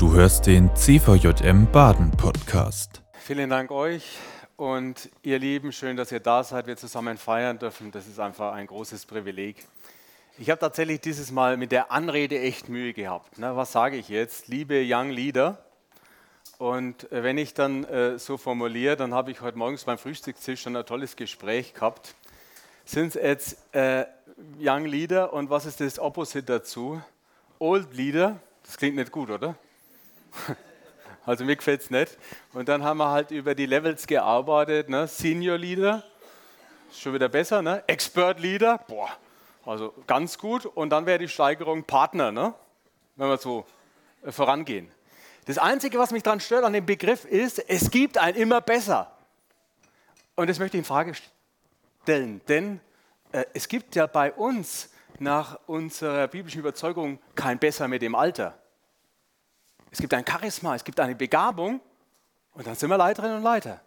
Du hörst den CVJM Baden Podcast. Vielen Dank euch und ihr Lieben, schön, dass ihr da seid, wir zusammen feiern dürfen. Das ist einfach ein großes Privileg. Ich habe tatsächlich dieses Mal mit der Anrede echt Mühe gehabt. Na, was sage ich jetzt? Liebe Young Leader. Und äh, wenn ich dann äh, so formuliere, dann habe ich heute morgens beim Frühstückstisch schon ein tolles Gespräch gehabt. Sind es jetzt äh, Young Leader und was ist das Opposite dazu? Old Leader. Das klingt nicht gut, oder? Also mir gefällt es nicht. Und dann haben wir halt über die Levels gearbeitet. Ne? Senior Leader, schon wieder besser. Ne? Expert Leader, boah, also ganz gut. Und dann wäre die Steigerung Partner, ne? wenn wir so äh, vorangehen. Das Einzige, was mich daran stört an dem Begriff ist, es gibt ein immer besser. Und das möchte ich in Frage stellen, denn äh, es gibt ja bei uns nach unserer biblischen Überzeugung kein besser mit dem Alter. Es gibt ein Charisma, es gibt eine Begabung und dann sind wir Leiterinnen und Leiter.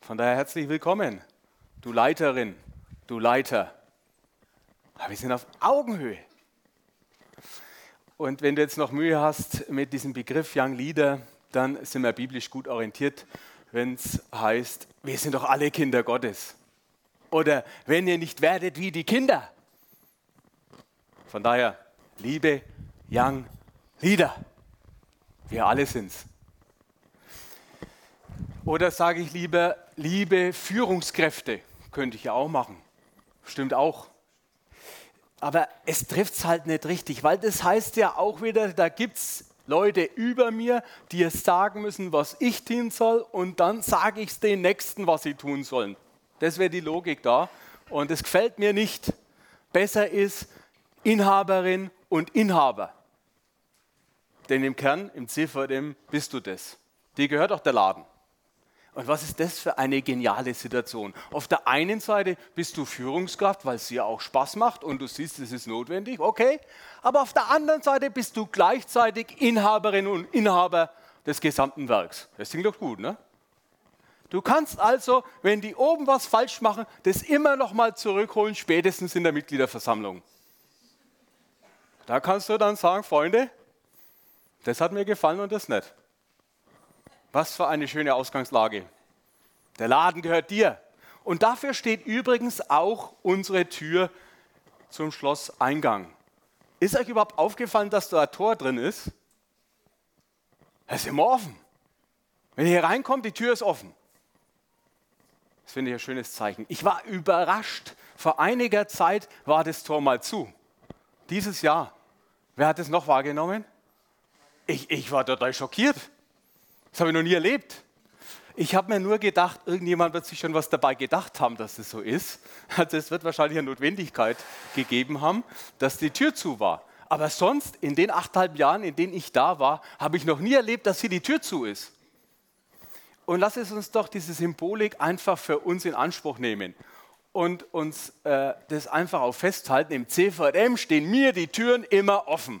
Von daher herzlich willkommen, du Leiterin, du Leiter. Aber wir sind auf Augenhöhe. Und wenn du jetzt noch Mühe hast mit diesem Begriff Young Leader, dann sind wir biblisch gut orientiert, wenn es heißt, wir sind doch alle Kinder Gottes. Oder wenn ihr nicht werdet wie die Kinder. Von daher, liebe Young Leader. Wir alle sind's. Oder sage ich lieber, liebe Führungskräfte, könnte ich ja auch machen. Stimmt auch. Aber es trifft es halt nicht richtig, weil das heißt ja auch wieder, da gibt es Leute über mir, die es sagen müssen, was ich tun soll, und dann sage ich es den Nächsten, was sie tun sollen. Das wäre die Logik da. Und es gefällt mir nicht. Besser ist Inhaberin und Inhaber. Denn im Kern, im CVM, bist du das. Dir gehört auch der Laden. Und was ist das für eine geniale Situation? Auf der einen Seite bist du Führungskraft, weil es dir auch Spaß macht und du siehst, es ist notwendig, okay. Aber auf der anderen Seite bist du gleichzeitig Inhaberin und Inhaber des gesamten Werks. Das klingt doch gut, ne? Du kannst also, wenn die oben was falsch machen, das immer noch mal zurückholen, spätestens in der Mitgliederversammlung. Da kannst du dann sagen, Freunde, das hat mir gefallen und das nicht. Was für eine schöne Ausgangslage. Der Laden gehört dir. Und dafür steht übrigens auch unsere Tür zum Schlosseingang. Ist euch überhaupt aufgefallen, dass da ein Tor drin ist? Es ist immer offen. Wenn ihr hier reinkommt, die Tür ist offen. Das finde ich ein schönes Zeichen. Ich war überrascht. Vor einiger Zeit war das Tor mal zu. Dieses Jahr. Wer hat es noch wahrgenommen? Ich, ich war total schockiert. Das habe ich noch nie erlebt. Ich habe mir nur gedacht, irgendjemand wird sich schon was dabei gedacht haben, dass es so ist. Also es wird wahrscheinlich eine Notwendigkeit gegeben haben, dass die Tür zu war. Aber sonst, in den achteinhalb Jahren, in denen ich da war, habe ich noch nie erlebt, dass hier die Tür zu ist. Und lass es uns doch diese Symbolik einfach für uns in Anspruch nehmen und uns äh, das einfach auch festhalten. Im CVM stehen mir die Türen immer offen.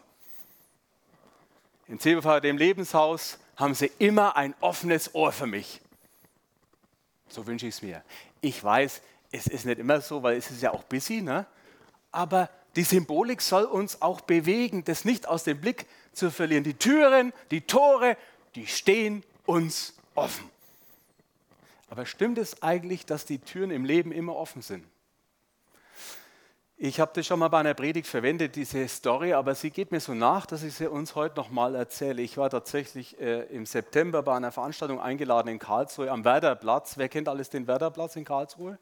In Zebefahrt, dem Lebenshaus, haben sie immer ein offenes Ohr für mich. So wünsche ich es mir. Ich weiß, es ist nicht immer so, weil es ist ja auch busy, ne? aber die Symbolik soll uns auch bewegen, das nicht aus dem Blick zu verlieren. Die Türen, die Tore, die stehen uns offen. Aber stimmt es eigentlich, dass die Türen im Leben immer offen sind? Ich habe das schon mal bei einer Predigt verwendet, diese Story, aber sie geht mir so nach, dass ich sie uns heute nochmal erzähle. Ich war tatsächlich äh, im September bei einer Veranstaltung eingeladen in Karlsruhe am Werderplatz. Wer kennt alles den Werderplatz in Karlsruhe?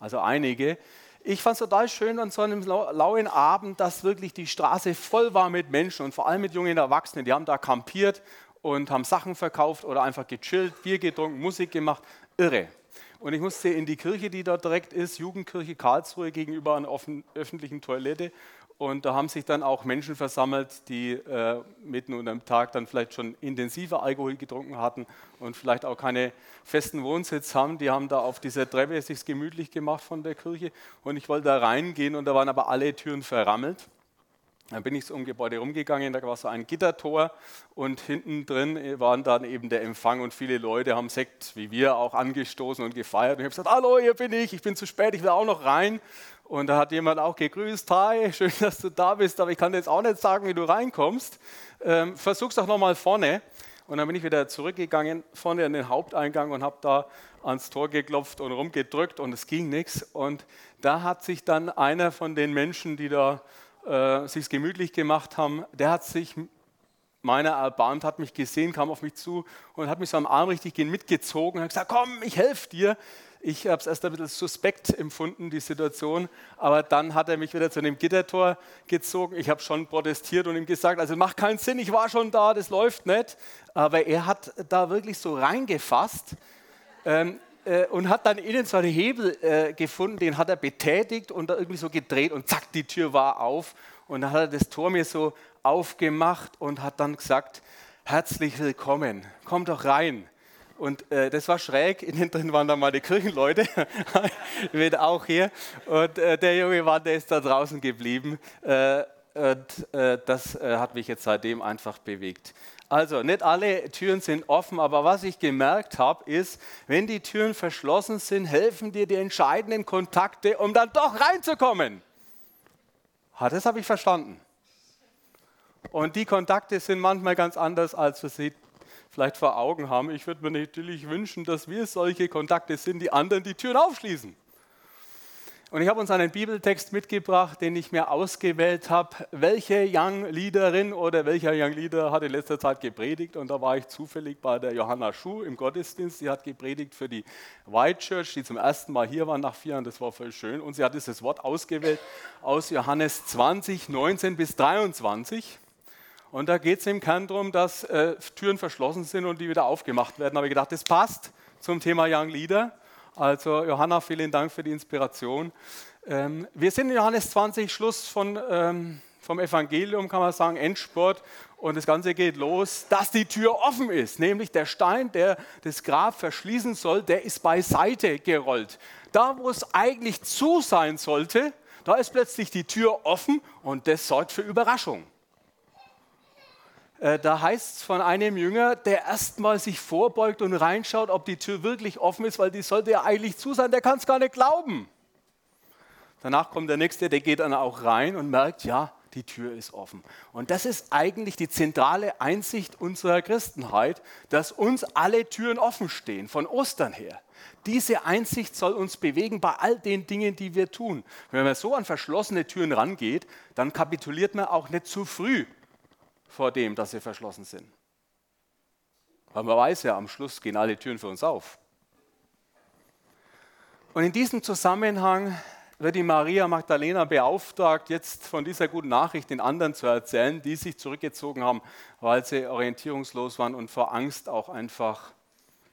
Also einige. Ich fand es total schön an so einem lauen Abend, dass wirklich die Straße voll war mit Menschen und vor allem mit jungen Erwachsenen. Die haben da kampiert und haben Sachen verkauft oder einfach gechillt, Bier getrunken, Musik gemacht. Irre. Und ich musste in die Kirche, die dort direkt ist, Jugendkirche Karlsruhe, gegenüber einer offen, öffentlichen Toilette. Und da haben sich dann auch Menschen versammelt, die äh, mitten unter dem Tag dann vielleicht schon intensiver Alkohol getrunken hatten und vielleicht auch keine festen Wohnsitz haben. Die haben da auf dieser Treppe sich gemütlich gemacht von der Kirche. Und ich wollte da reingehen und da waren aber alle Türen verrammelt. Dann bin ich so um Gebäude rumgegangen, da war so ein Gittertor und hinten drin waren dann eben der Empfang und viele Leute haben Sekt, wie wir, auch angestoßen und gefeiert. Und ich habe gesagt, hallo, hier bin ich, ich bin zu spät, ich will auch noch rein. Und da hat jemand auch gegrüßt, hi, schön, dass du da bist, aber ich kann jetzt auch nicht sagen, wie du reinkommst. Ähm, versuch's doch nochmal vorne. Und dann bin ich wieder zurückgegangen, vorne an den Haupteingang und habe da ans Tor geklopft und rumgedrückt und es ging nichts. Und da hat sich dann einer von den Menschen, die da äh, sich gemütlich gemacht haben, der hat sich meiner erbarmt, hat mich gesehen, kam auf mich zu und hat mich so am Arm richtig mitgezogen und hat gesagt, komm, ich helfe dir. Ich habe es erst ein bisschen suspekt empfunden, die Situation, aber dann hat er mich wieder zu dem Gittertor gezogen. Ich habe schon protestiert und ihm gesagt, also macht keinen Sinn, ich war schon da, das läuft nicht. Aber er hat da wirklich so reingefasst. Ähm, äh, und hat dann innen so einen Hebel äh, gefunden, den hat er betätigt und da irgendwie so gedreht und zack, die Tür war auf. Und dann hat er das Tor mir so aufgemacht und hat dann gesagt, herzlich willkommen, komm doch rein. Und äh, das war schräg, innen drin waren dann die Kirchenleute, wird auch hier. Und äh, der junge Mann, der ist da draußen geblieben. Äh, und äh, das hat mich jetzt seitdem einfach bewegt. Also nicht alle Türen sind offen, aber was ich gemerkt habe, ist, wenn die Türen verschlossen sind, helfen dir die entscheidenden Kontakte, um dann doch reinzukommen. das habe ich verstanden. Und die Kontakte sind manchmal ganz anders, als wir sie vielleicht vor Augen haben. Ich würde mir natürlich wünschen, dass wir solche Kontakte sind, die anderen die Türen aufschließen. Und ich habe uns einen Bibeltext mitgebracht, den ich mir ausgewählt habe. Welche Young Leaderin oder welcher Young Leader hat in letzter Zeit gepredigt? Und da war ich zufällig bei der Johanna Schuh im Gottesdienst. Sie hat gepredigt für die White Church, die zum ersten Mal hier waren nach vier Jahren. Das war voll schön. Und sie hat dieses Wort ausgewählt aus Johannes 20, 19 bis 23. Und da geht es im Kern darum, dass äh, Türen verschlossen sind und die wieder aufgemacht werden. Da habe ich gedacht, das passt zum Thema Young Leader. Also Johanna, vielen Dank für die Inspiration. Ähm, wir sind in Johannes 20, Schluss von, ähm, vom Evangelium, kann man sagen, Endspurt. Und das Ganze geht los, dass die Tür offen ist. Nämlich der Stein, der das Grab verschließen soll, der ist beiseite gerollt. Da, wo es eigentlich zu sein sollte, da ist plötzlich die Tür offen und das sorgt für Überraschung. Äh, da heißt es von einem Jünger, der erstmal sich vorbeugt und reinschaut, ob die Tür wirklich offen ist, weil die sollte ja eigentlich zu sein, der kann es gar nicht glauben. Danach kommt der Nächste, der geht dann auch rein und merkt, ja, die Tür ist offen. Und das ist eigentlich die zentrale Einsicht unserer Christenheit, dass uns alle Türen offen stehen, von Ostern her. Diese Einsicht soll uns bewegen bei all den Dingen, die wir tun. Wenn man so an verschlossene Türen rangeht, dann kapituliert man auch nicht zu früh vor dem, dass sie verschlossen sind. Weil man weiß ja, am Schluss gehen alle Türen für uns auf. Und in diesem Zusammenhang wird die Maria Magdalena beauftragt, jetzt von dieser guten Nachricht den anderen zu erzählen, die sich zurückgezogen haben, weil sie orientierungslos waren und vor Angst auch einfach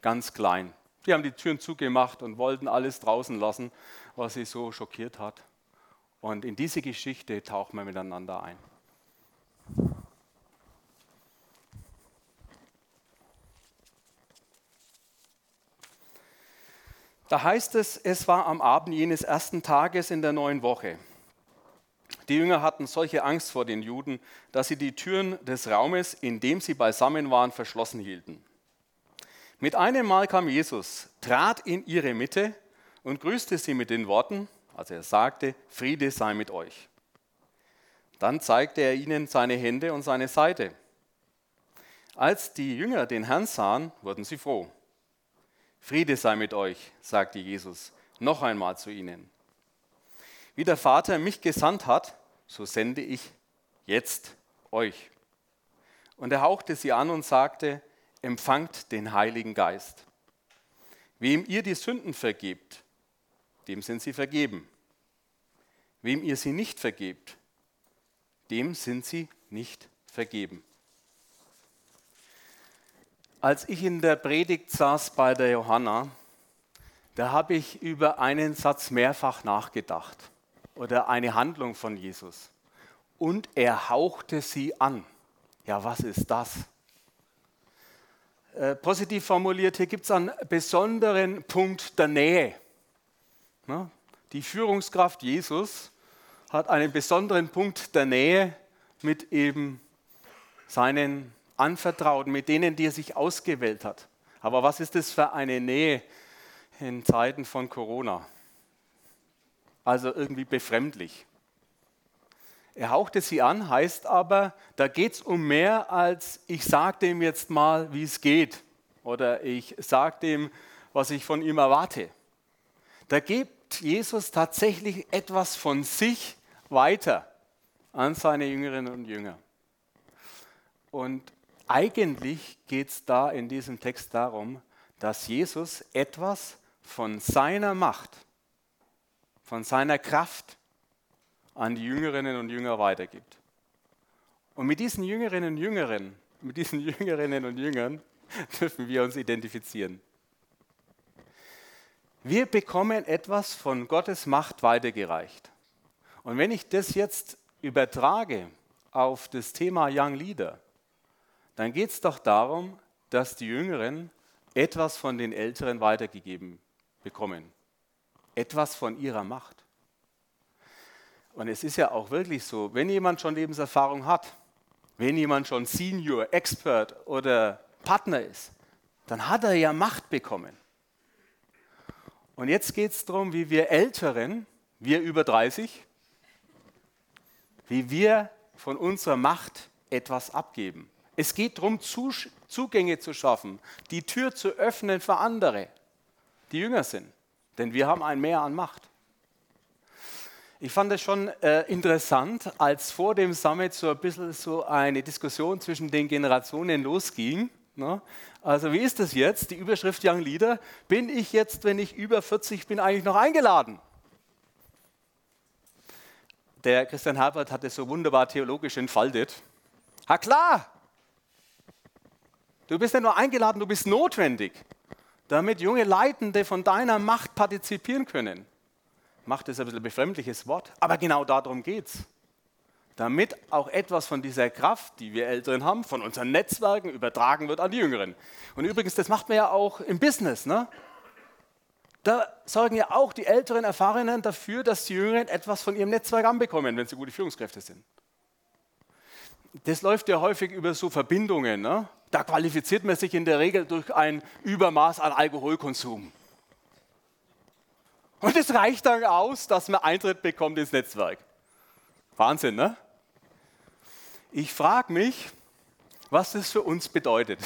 ganz klein. Die haben die Türen zugemacht und wollten alles draußen lassen, was sie so schockiert hat. Und in diese Geschichte tauchen wir miteinander ein. Da heißt es, es war am Abend jenes ersten Tages in der neuen Woche. Die Jünger hatten solche Angst vor den Juden, dass sie die Türen des Raumes, in dem sie beisammen waren, verschlossen hielten. Mit einem Mal kam Jesus, trat in ihre Mitte und grüßte sie mit den Worten, als er sagte, Friede sei mit euch. Dann zeigte er ihnen seine Hände und seine Seite. Als die Jünger den Herrn sahen, wurden sie froh. Friede sei mit euch, sagte Jesus noch einmal zu ihnen. Wie der Vater mich gesandt hat, so sende ich jetzt euch. Und er hauchte sie an und sagte, empfangt den Heiligen Geist. Wem ihr die Sünden vergebt, dem sind sie vergeben. Wem ihr sie nicht vergebt, dem sind sie nicht vergeben. Als ich in der Predigt saß bei der Johanna, da habe ich über einen Satz mehrfach nachgedacht oder eine Handlung von Jesus. Und er hauchte sie an. Ja, was ist das? Äh, positiv formuliert, hier gibt es einen besonderen Punkt der Nähe. Die Führungskraft Jesus hat einen besonderen Punkt der Nähe mit eben seinen Anvertrauten, mit denen, die er sich ausgewählt hat. Aber was ist das für eine Nähe in Zeiten von Corona? Also irgendwie befremdlich. Er hauchte sie an, heißt aber, da geht es um mehr als ich sage dem jetzt mal, wie es geht oder ich sage dem, was ich von ihm erwarte. Da gibt Jesus tatsächlich etwas von sich weiter an seine Jüngerinnen und Jünger. Und eigentlich geht es da in diesem Text darum, dass Jesus etwas von seiner Macht, von seiner Kraft an die Jüngerinnen und Jünger weitergibt. Und mit diesen Jüngerinnen und Jüngern, mit diesen Jüngerinnen und Jüngern dürfen wir uns identifizieren. Wir bekommen etwas von Gottes Macht weitergereicht. Und wenn ich das jetzt übertrage auf das Thema Young Leader, dann geht es doch darum, dass die Jüngeren etwas von den Älteren weitergegeben bekommen. Etwas von ihrer Macht. Und es ist ja auch wirklich so, wenn jemand schon Lebenserfahrung hat, wenn jemand schon Senior, Expert oder Partner ist, dann hat er ja Macht bekommen. Und jetzt geht es darum, wie wir Älteren, wir über 30, wie wir von unserer Macht etwas abgeben. Es geht darum, Zugänge zu schaffen, die Tür zu öffnen für andere, die jünger sind. Denn wir haben ein Mehr an Macht. Ich fand es schon äh, interessant, als vor dem Summit so ein bisschen so eine Diskussion zwischen den Generationen losging. Ne? Also wie ist das jetzt? Die Überschrift Young Leader. Bin ich jetzt, wenn ich über 40 bin, eigentlich noch eingeladen? Der Christian Herbert hat es so wunderbar theologisch entfaltet. Ha klar, Du bist ja nur eingeladen, du bist notwendig, damit junge Leitende von deiner Macht partizipieren können. Macht ist ein bisschen ein befremdliches Wort, aber genau darum geht es. Damit auch etwas von dieser Kraft, die wir Älteren haben, von unseren Netzwerken übertragen wird an die Jüngeren. Und übrigens, das macht man ja auch im Business. Ne? Da sorgen ja auch die älteren Erfahrenen dafür, dass die Jüngeren etwas von ihrem Netzwerk anbekommen, wenn sie gute Führungskräfte sind. Das läuft ja häufig über so Verbindungen. Ne? Da qualifiziert man sich in der Regel durch ein Übermaß an Alkoholkonsum. Und es reicht dann aus, dass man Eintritt bekommt ins Netzwerk. Wahnsinn, ne? Ich frage mich, was das für uns bedeutet.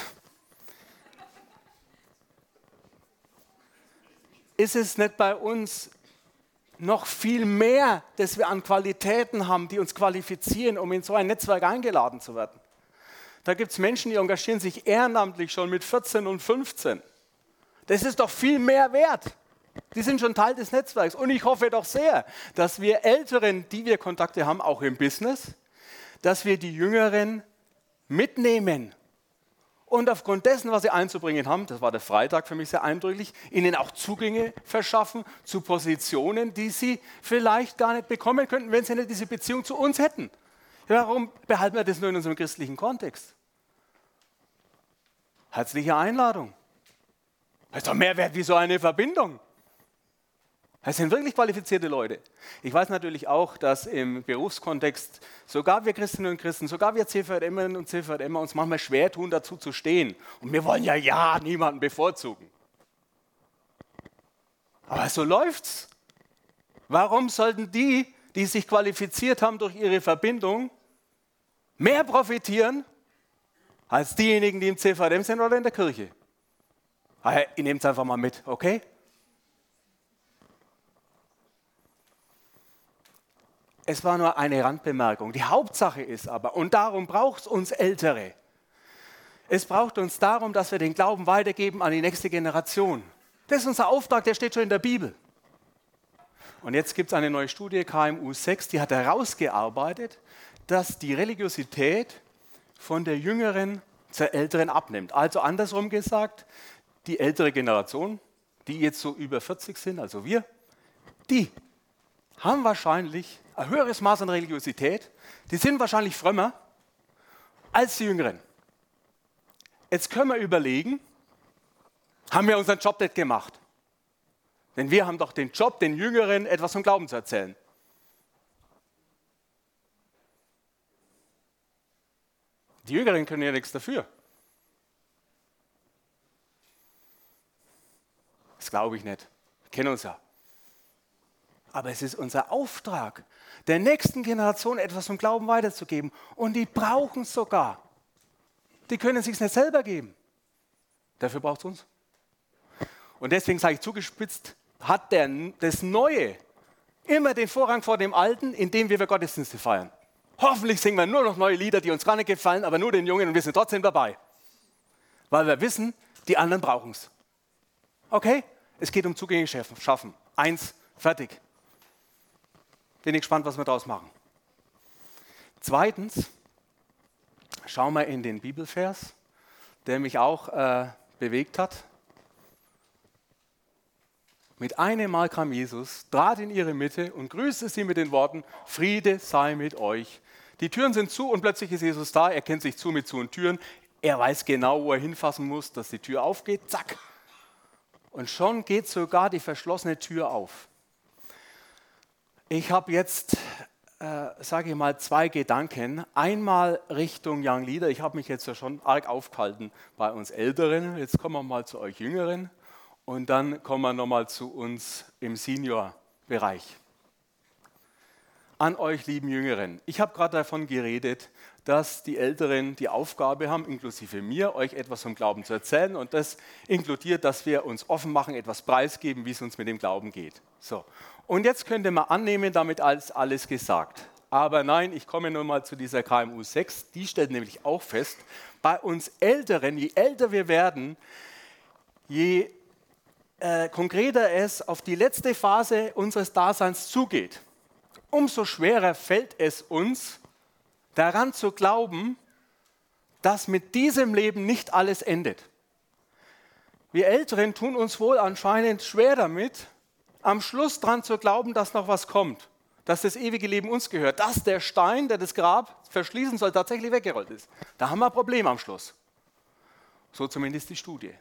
Ist es nicht bei uns noch viel mehr, das wir an Qualitäten haben, die uns qualifizieren, um in so ein Netzwerk eingeladen zu werden? Da gibt es Menschen, die engagieren sich ehrenamtlich schon mit 14 und 15. Das ist doch viel mehr wert. Die sind schon Teil des Netzwerks. Und ich hoffe doch sehr, dass wir Älteren, die wir Kontakte haben, auch im Business, dass wir die Jüngeren mitnehmen. Und aufgrund dessen, was sie einzubringen haben, das war der Freitag für mich sehr eindrücklich, ihnen auch Zugänge verschaffen zu Positionen, die sie vielleicht gar nicht bekommen könnten, wenn sie nicht diese Beziehung zu uns hätten. Warum behalten wir das nur in unserem christlichen Kontext? Herzliche Einladung. Das ist doch mehr wert wie so eine Verbindung. Das sind wirklich qualifizierte Leute. Ich weiß natürlich auch, dass im Berufskontext sogar wir Christinnen und Christen, sogar wir CVMerinnen und CVMer uns manchmal schwer tun, dazu zu stehen. Und wir wollen ja ja niemanden bevorzugen. Aber so läuft's. Warum sollten die, die sich qualifiziert haben durch ihre Verbindung, mehr profitieren als diejenigen, die im CVM sind oder in der Kirche? Ah, ihr nehmt es einfach mal mit, okay? Es war nur eine Randbemerkung. Die Hauptsache ist aber, und darum braucht es uns Ältere, es braucht uns darum, dass wir den Glauben weitergeben an die nächste Generation. Das ist unser Auftrag, der steht schon in der Bibel. Und jetzt gibt es eine neue Studie, KMU 6, die hat herausgearbeitet, dass die Religiosität von der jüngeren zur älteren abnimmt. Also andersrum gesagt, die ältere Generation, die jetzt so über 40 sind, also wir, die haben wahrscheinlich ein höheres Maß an Religiosität, die sind wahrscheinlich frömmer als die Jüngeren. Jetzt können wir überlegen, haben wir unseren Job nicht gemacht? Denn wir haben doch den Job, den Jüngeren etwas vom Glauben zu erzählen. Die Jüngeren können ja nichts dafür. Das glaube ich nicht. Wir kennen uns ja. Aber es ist unser Auftrag, der nächsten Generation etwas vom Glauben weiterzugeben. Und die brauchen es sogar. Die können es sich nicht selber geben. Dafür braucht es uns. Und deswegen sage ich zugespitzt, hat der, das Neue immer den Vorrang vor dem Alten, indem wir Gottesdienste feiern. Hoffentlich singen wir nur noch neue Lieder, die uns gar nicht gefallen, aber nur den Jungen und wir sind trotzdem dabei. Weil wir wissen, die anderen brauchen es. Okay? Es geht um Zugänge schaffen. Eins, fertig. Bin ich gespannt, was wir daraus machen. Zweitens, schauen wir in den Bibelvers, der mich auch äh, bewegt hat. Mit einem Mal kam Jesus, trat in ihre Mitte und grüßte sie mit den Worten, Friede sei mit euch. Die Türen sind zu und plötzlich ist Jesus da, er kennt sich zu mit zu und Türen, er weiß genau, wo er hinfassen muss, dass die Tür aufgeht, zack. Und schon geht sogar die verschlossene Tür auf. Ich habe jetzt, äh, sage ich mal, zwei Gedanken. Einmal Richtung Young Leader. Ich habe mich jetzt ja schon arg aufgehalten bei uns Älteren. Jetzt kommen wir mal zu euch Jüngeren. Und dann kommen wir nochmal zu uns im Senior-Bereich. An euch lieben Jüngeren. Ich habe gerade davon geredet, dass die Älteren die Aufgabe haben, inklusive mir, euch etwas vom Glauben zu erzählen. Und das inkludiert, dass wir uns offen machen, etwas preisgeben, wie es uns mit dem Glauben geht. So. Und jetzt könnte man annehmen, damit alles, alles gesagt. Aber nein, ich komme nun mal zu dieser KMU 6. Die stellt nämlich auch fest, bei uns Älteren, je älter wir werden, je äh, konkreter es auf die letzte Phase unseres Daseins zugeht, umso schwerer fällt es uns, daran zu glauben, dass mit diesem Leben nicht alles endet. Wir Älteren tun uns wohl anscheinend schwer damit, am Schluss daran zu glauben, dass noch was kommt, dass das ewige Leben uns gehört, dass der Stein, der das Grab verschließen soll, tatsächlich weggerollt ist. Da haben wir ein Problem am Schluss. So zumindest die Studie.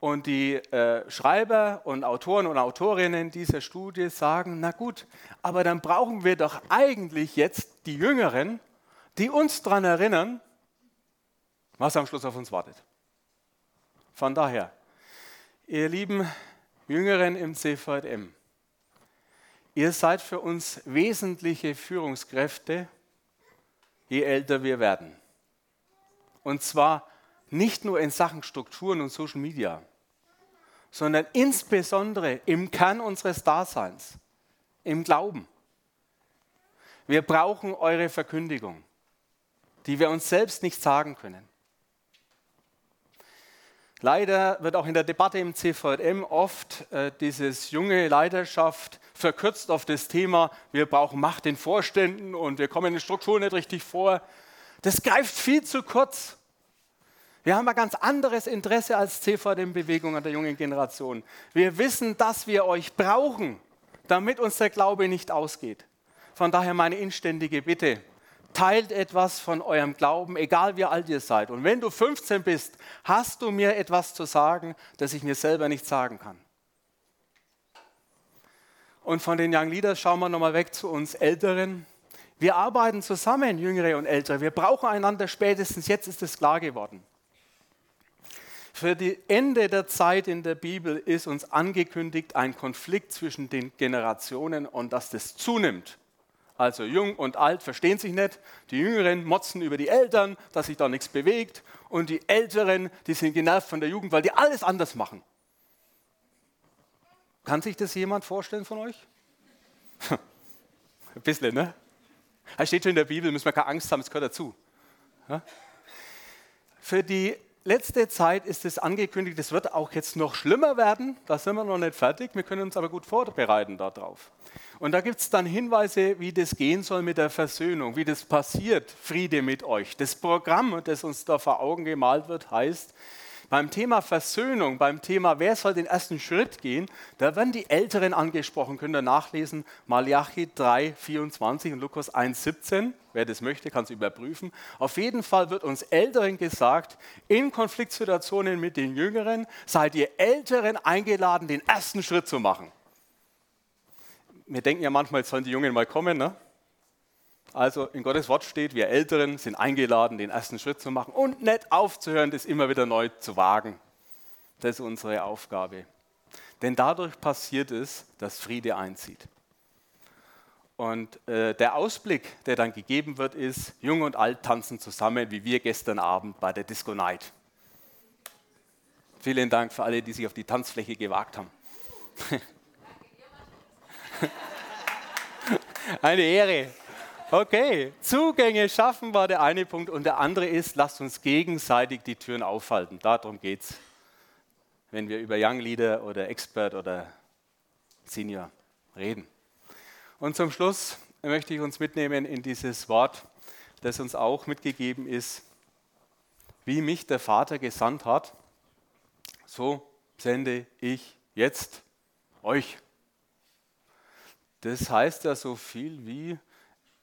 Und die äh, Schreiber und Autoren und Autorinnen dieser Studie sagen, na gut, aber dann brauchen wir doch eigentlich jetzt die Jüngeren, die uns daran erinnern, was am Schluss auf uns wartet. Von daher, ihr lieben Jüngeren im CVM, ihr seid für uns wesentliche Führungskräfte, je älter wir werden. Und zwar nicht nur in Sachen Strukturen und Social Media, sondern insbesondere im Kern unseres Daseins, im Glauben. Wir brauchen eure Verkündigung, die wir uns selbst nicht sagen können. Leider wird auch in der Debatte im CVM oft äh, dieses junge Leiterschaft verkürzt auf das Thema, wir brauchen Macht in Vorständen und wir kommen in den Strukturen nicht richtig vor. Das greift viel zu kurz. Wir haben ein ganz anderes Interesse als CVM-Bewegung an der jungen Generation. Wir wissen, dass wir euch brauchen, damit uns der Glaube nicht ausgeht. Von daher meine inständige Bitte, teilt etwas von eurem Glauben, egal wie alt ihr seid. Und wenn du 15 bist, hast du mir etwas zu sagen, das ich mir selber nicht sagen kann. Und von den Young Leaders schauen wir nochmal weg zu uns Älteren. Wir arbeiten zusammen, Jüngere und Ältere. Wir brauchen einander spätestens. Jetzt ist es klar geworden. Für die Ende der Zeit in der Bibel ist uns angekündigt ein Konflikt zwischen den Generationen und dass das zunimmt. Also jung und alt verstehen sich nicht. Die Jüngeren motzen über die Eltern, dass sich da nichts bewegt. Und die Älteren, die sind genervt von der Jugend, weil die alles anders machen. Kann sich das jemand vorstellen von euch? Ein bisschen, ne? Es steht schon in der Bibel, müssen wir keine Angst haben, es gehört dazu. Für die letzte Zeit ist es angekündigt, es wird auch jetzt noch schlimmer werden. Da sind wir noch nicht fertig. Wir können uns aber gut vorbereiten darauf. Und da gibt es dann Hinweise, wie das gehen soll mit der Versöhnung, wie das passiert, Friede mit euch. Das Programm, das uns da vor Augen gemalt wird, heißt, beim Thema Versöhnung, beim Thema, wer soll den ersten Schritt gehen, da werden die Älteren angesprochen, könnt ihr nachlesen, Malachi 3, 24 und Lukas 1, 17. Wer das möchte, kann es überprüfen. Auf jeden Fall wird uns Älteren gesagt, in Konfliktsituationen mit den Jüngeren seid ihr Älteren eingeladen, den ersten Schritt zu machen. Wir denken ja manchmal, jetzt sollen die Jungen mal kommen, ne? Also in Gottes Wort steht, wir Älteren sind eingeladen, den ersten Schritt zu machen und nicht aufzuhören, das immer wieder neu zu wagen. Das ist unsere Aufgabe. Denn dadurch passiert es, dass Friede einzieht. Und äh, der Ausblick, der dann gegeben wird, ist, Jung und Alt tanzen zusammen, wie wir gestern Abend bei der Disco Night. Vielen Dank für alle, die sich auf die Tanzfläche gewagt haben. Eine Ehre. Okay, Zugänge schaffen war der eine Punkt und der andere ist, lasst uns gegenseitig die Türen aufhalten. Darum geht es, wenn wir über Young Leader oder Expert oder Senior reden. Und zum Schluss möchte ich uns mitnehmen in dieses Wort, das uns auch mitgegeben ist, wie mich der Vater gesandt hat, so sende ich jetzt euch. Das heißt ja so viel wie,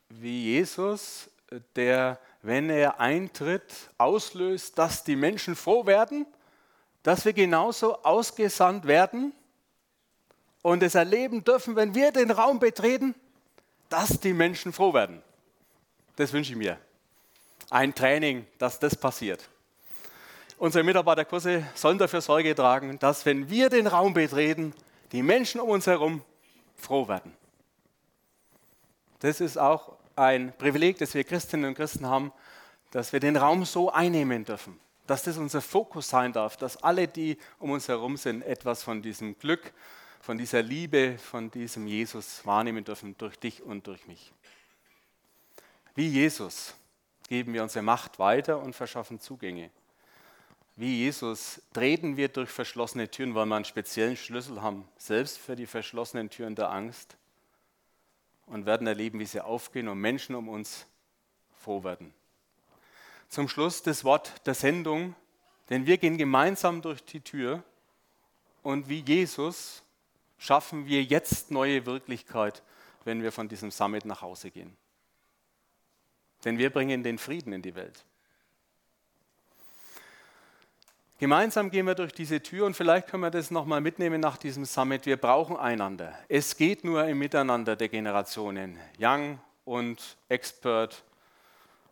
wie Jesus, der, wenn er eintritt, auslöst, dass die Menschen froh werden, dass wir genauso ausgesandt werden und es erleben dürfen, wenn wir den Raum betreten, dass die Menschen froh werden. Das wünsche ich mir. Ein Training, dass das passiert. Unsere Mitarbeiterkurse sollen dafür Sorge tragen, dass wenn wir den Raum betreten, die Menschen um uns herum froh werden. Das ist auch ein Privileg, das wir Christinnen und Christen haben, dass wir den Raum so einnehmen dürfen, dass das unser Fokus sein darf, dass alle, die um uns herum sind, etwas von diesem Glück von dieser Liebe, von diesem Jesus wahrnehmen dürfen durch dich und durch mich. Wie Jesus geben wir unsere Macht weiter und verschaffen Zugänge. Wie Jesus treten wir durch verschlossene Türen, weil wir einen speziellen Schlüssel haben, selbst für die verschlossenen Türen der Angst und werden erleben, wie sie aufgehen und Menschen um uns froh werden. Zum Schluss das Wort der Sendung, denn wir gehen gemeinsam durch die Tür und wie Jesus schaffen wir jetzt neue Wirklichkeit, wenn wir von diesem Summit nach Hause gehen. Denn wir bringen den Frieden in die Welt. Gemeinsam gehen wir durch diese Tür und vielleicht können wir das nochmal mitnehmen nach diesem Summit. Wir brauchen einander. Es geht nur im Miteinander der Generationen, Young und Expert.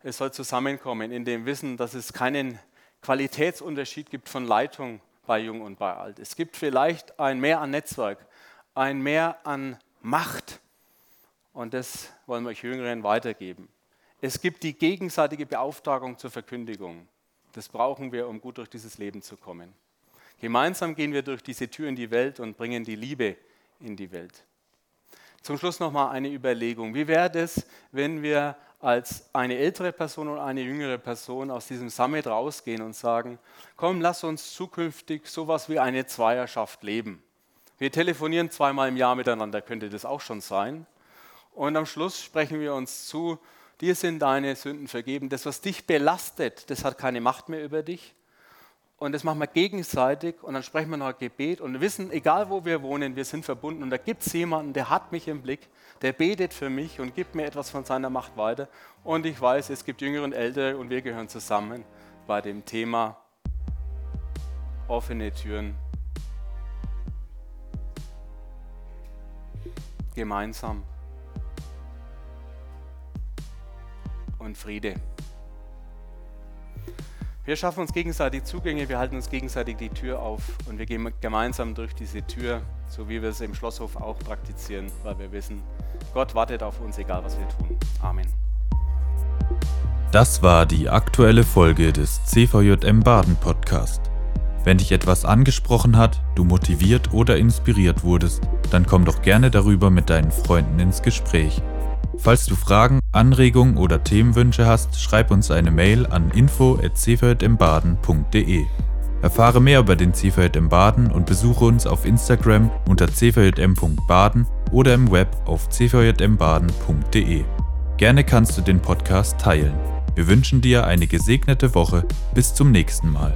Es soll zusammenkommen in dem Wissen, dass es keinen Qualitätsunterschied gibt von Leitung bei Jung und bei Alt. Es gibt vielleicht ein Mehr an Netzwerk, ein Mehr an Macht. Und das wollen wir euch Jüngeren weitergeben. Es gibt die gegenseitige Beauftragung zur Verkündigung. Das brauchen wir, um gut durch dieses Leben zu kommen. Gemeinsam gehen wir durch diese Tür in die Welt und bringen die Liebe in die Welt. Zum Schluss nochmal eine Überlegung. Wie wäre es, wenn wir als eine ältere Person und eine jüngere Person aus diesem Summit rausgehen und sagen, komm, lass uns zukünftig sowas wie eine Zweierschaft leben. Wir telefonieren zweimal im Jahr miteinander, könnte das auch schon sein. Und am Schluss sprechen wir uns zu, dir sind deine Sünden vergeben. Das, was dich belastet, das hat keine Macht mehr über dich. Und das machen wir gegenseitig und dann sprechen wir noch ein Gebet und wissen, egal wo wir wohnen, wir sind verbunden. Und da gibt es jemanden, der hat mich im Blick, der betet für mich und gibt mir etwas von seiner Macht weiter. Und ich weiß, es gibt Jüngere und Ältere und wir gehören zusammen bei dem Thema offene Türen gemeinsam und Friede. Wir schaffen uns gegenseitig Zugänge, wir halten uns gegenseitig die Tür auf und wir gehen gemeinsam durch diese Tür, so wie wir es im Schlosshof auch praktizieren, weil wir wissen, Gott wartet auf uns, egal was wir tun. Amen. Das war die aktuelle Folge des CVJM Baden Podcast. Wenn dich etwas angesprochen hat, du motiviert oder inspiriert wurdest, dann komm doch gerne darüber mit deinen Freunden ins Gespräch. Falls du Fragen, Anregungen oder Themenwünsche hast, schreib uns eine Mail an info@cvjmbaden.de. Erfahre mehr über den CVJM Baden und besuche uns auf Instagram unter cvjm.baden oder im Web auf cvjmbaden.de. Gerne kannst du den Podcast teilen. Wir wünschen dir eine gesegnete Woche. Bis zum nächsten Mal.